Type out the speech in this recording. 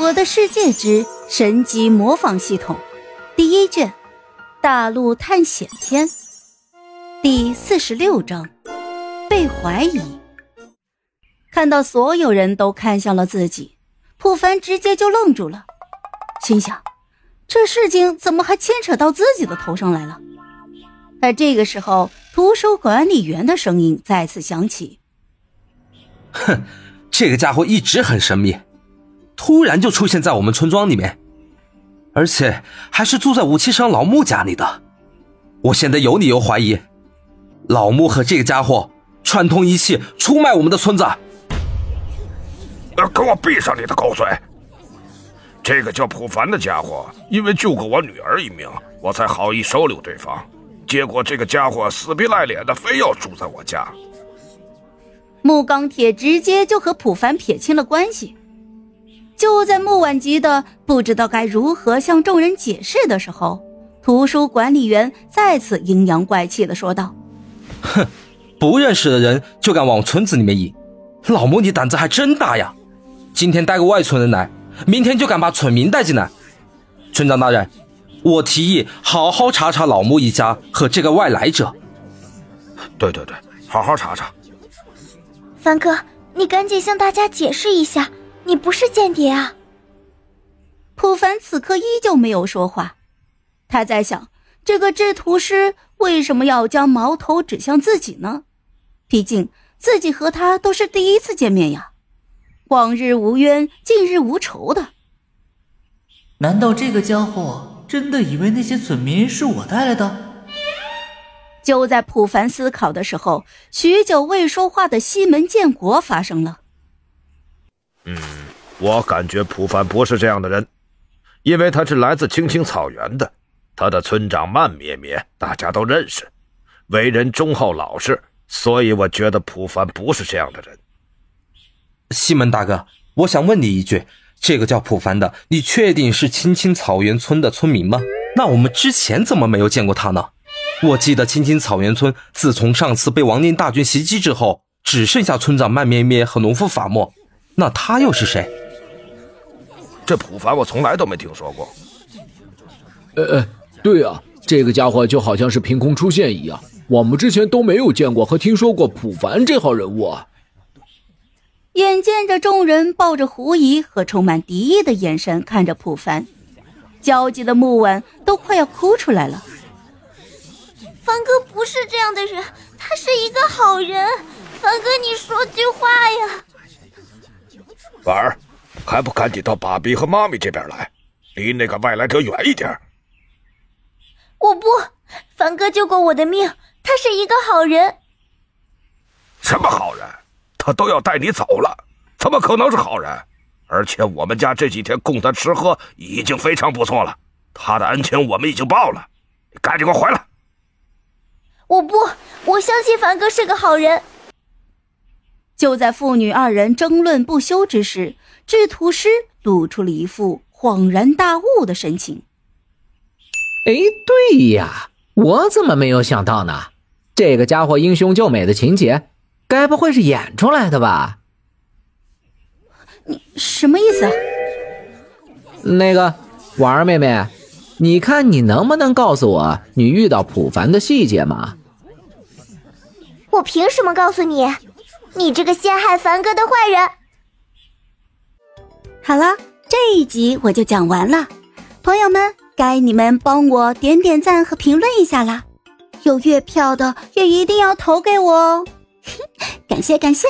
我的世界之神级模仿系统》第一卷：大陆探险篇第四十六章：被怀疑。看到所有人都看向了自己，普凡直接就愣住了，心想：这事情怎么还牵扯到自己的头上来了？而这个时候，图书管理员的声音再次响起：“哼，这个家伙一直很神秘。”突然就出现在我们村庄里面，而且还是住在武器商老穆家里的。我现在有理由怀疑，老穆和这个家伙串通一气，出卖我们的村子。给我闭上你的狗嘴！这个叫普凡的家伙，因为救过我女儿一命，我才好意收留对方。结果这个家伙死皮赖脸的，非要住在我家。木钢铁直接就和普凡撇清了关系。就在穆婉急的不知道该如何向众人解释的时候，图书管理员再次阴阳怪气的说道：“哼，不认识的人就敢往村子里面引，老穆你胆子还真大呀！今天带个外村人来，明天就敢把村民带进来。村长大人，我提议好好查查老穆一家和这个外来者。对对对，好好查查。凡哥，你赶紧向大家解释一下。”你不是间谍啊！普凡此刻依旧没有说话，他在想，这个制图师为什么要将矛头指向自己呢？毕竟自己和他都是第一次见面呀，往日无冤，近日无仇的。难道这个家伙真的以为那些村民是我带来的？就在普凡思考的时候，许久未说话的西门建国发生了。嗯，我感觉普凡不是这样的人，因为他是来自青青草原的，他的村长曼咩咩大家都认识，为人忠厚老实，所以我觉得普凡不是这样的人。西门大哥，我想问你一句，这个叫普凡的，你确定是青青草原村的村民吗？那我们之前怎么没有见过他呢？我记得青青草原村自从上次被亡灵大军袭击之后，只剩下村长曼咩咩和农夫法莫。那他又是谁？这普凡我从来都没听说过。呃呃，对啊，这个家伙就好像是凭空出现一样，我们之前都没有见过和听说过普凡这号人物啊。眼见着众人抱着狐疑和充满敌意的眼神看着普凡，焦急的木婉都快要哭出来了。凡哥不是这样的人，他是一个好人。凡哥，你说句话呀！婉儿，还不赶紧到爸比和妈咪这边来，离那个外来者远一点。我不，凡哥救过我的命，他是一个好人。什么好人？他都要带你走了，怎么可能是好人？而且我们家这几天供他吃喝已经非常不错了，他的恩情我们已经报了。你赶紧给我回来！我不，我相信凡哥是个好人。就在父女二人争论不休之时，制图师露出了一副恍然大悟的神情。哎，对呀，我怎么没有想到呢？这个家伙英雄救美的情节，该不会是演出来的吧？你什么意思啊？那个婉儿妹妹，你看你能不能告诉我你遇到普凡的细节嘛？我凭什么告诉你？你这个陷害凡哥的坏人！好了，这一集我就讲完了，朋友们，该你们帮我点点赞和评论一下啦！有月票的也一定要投给我哦，感 谢感谢。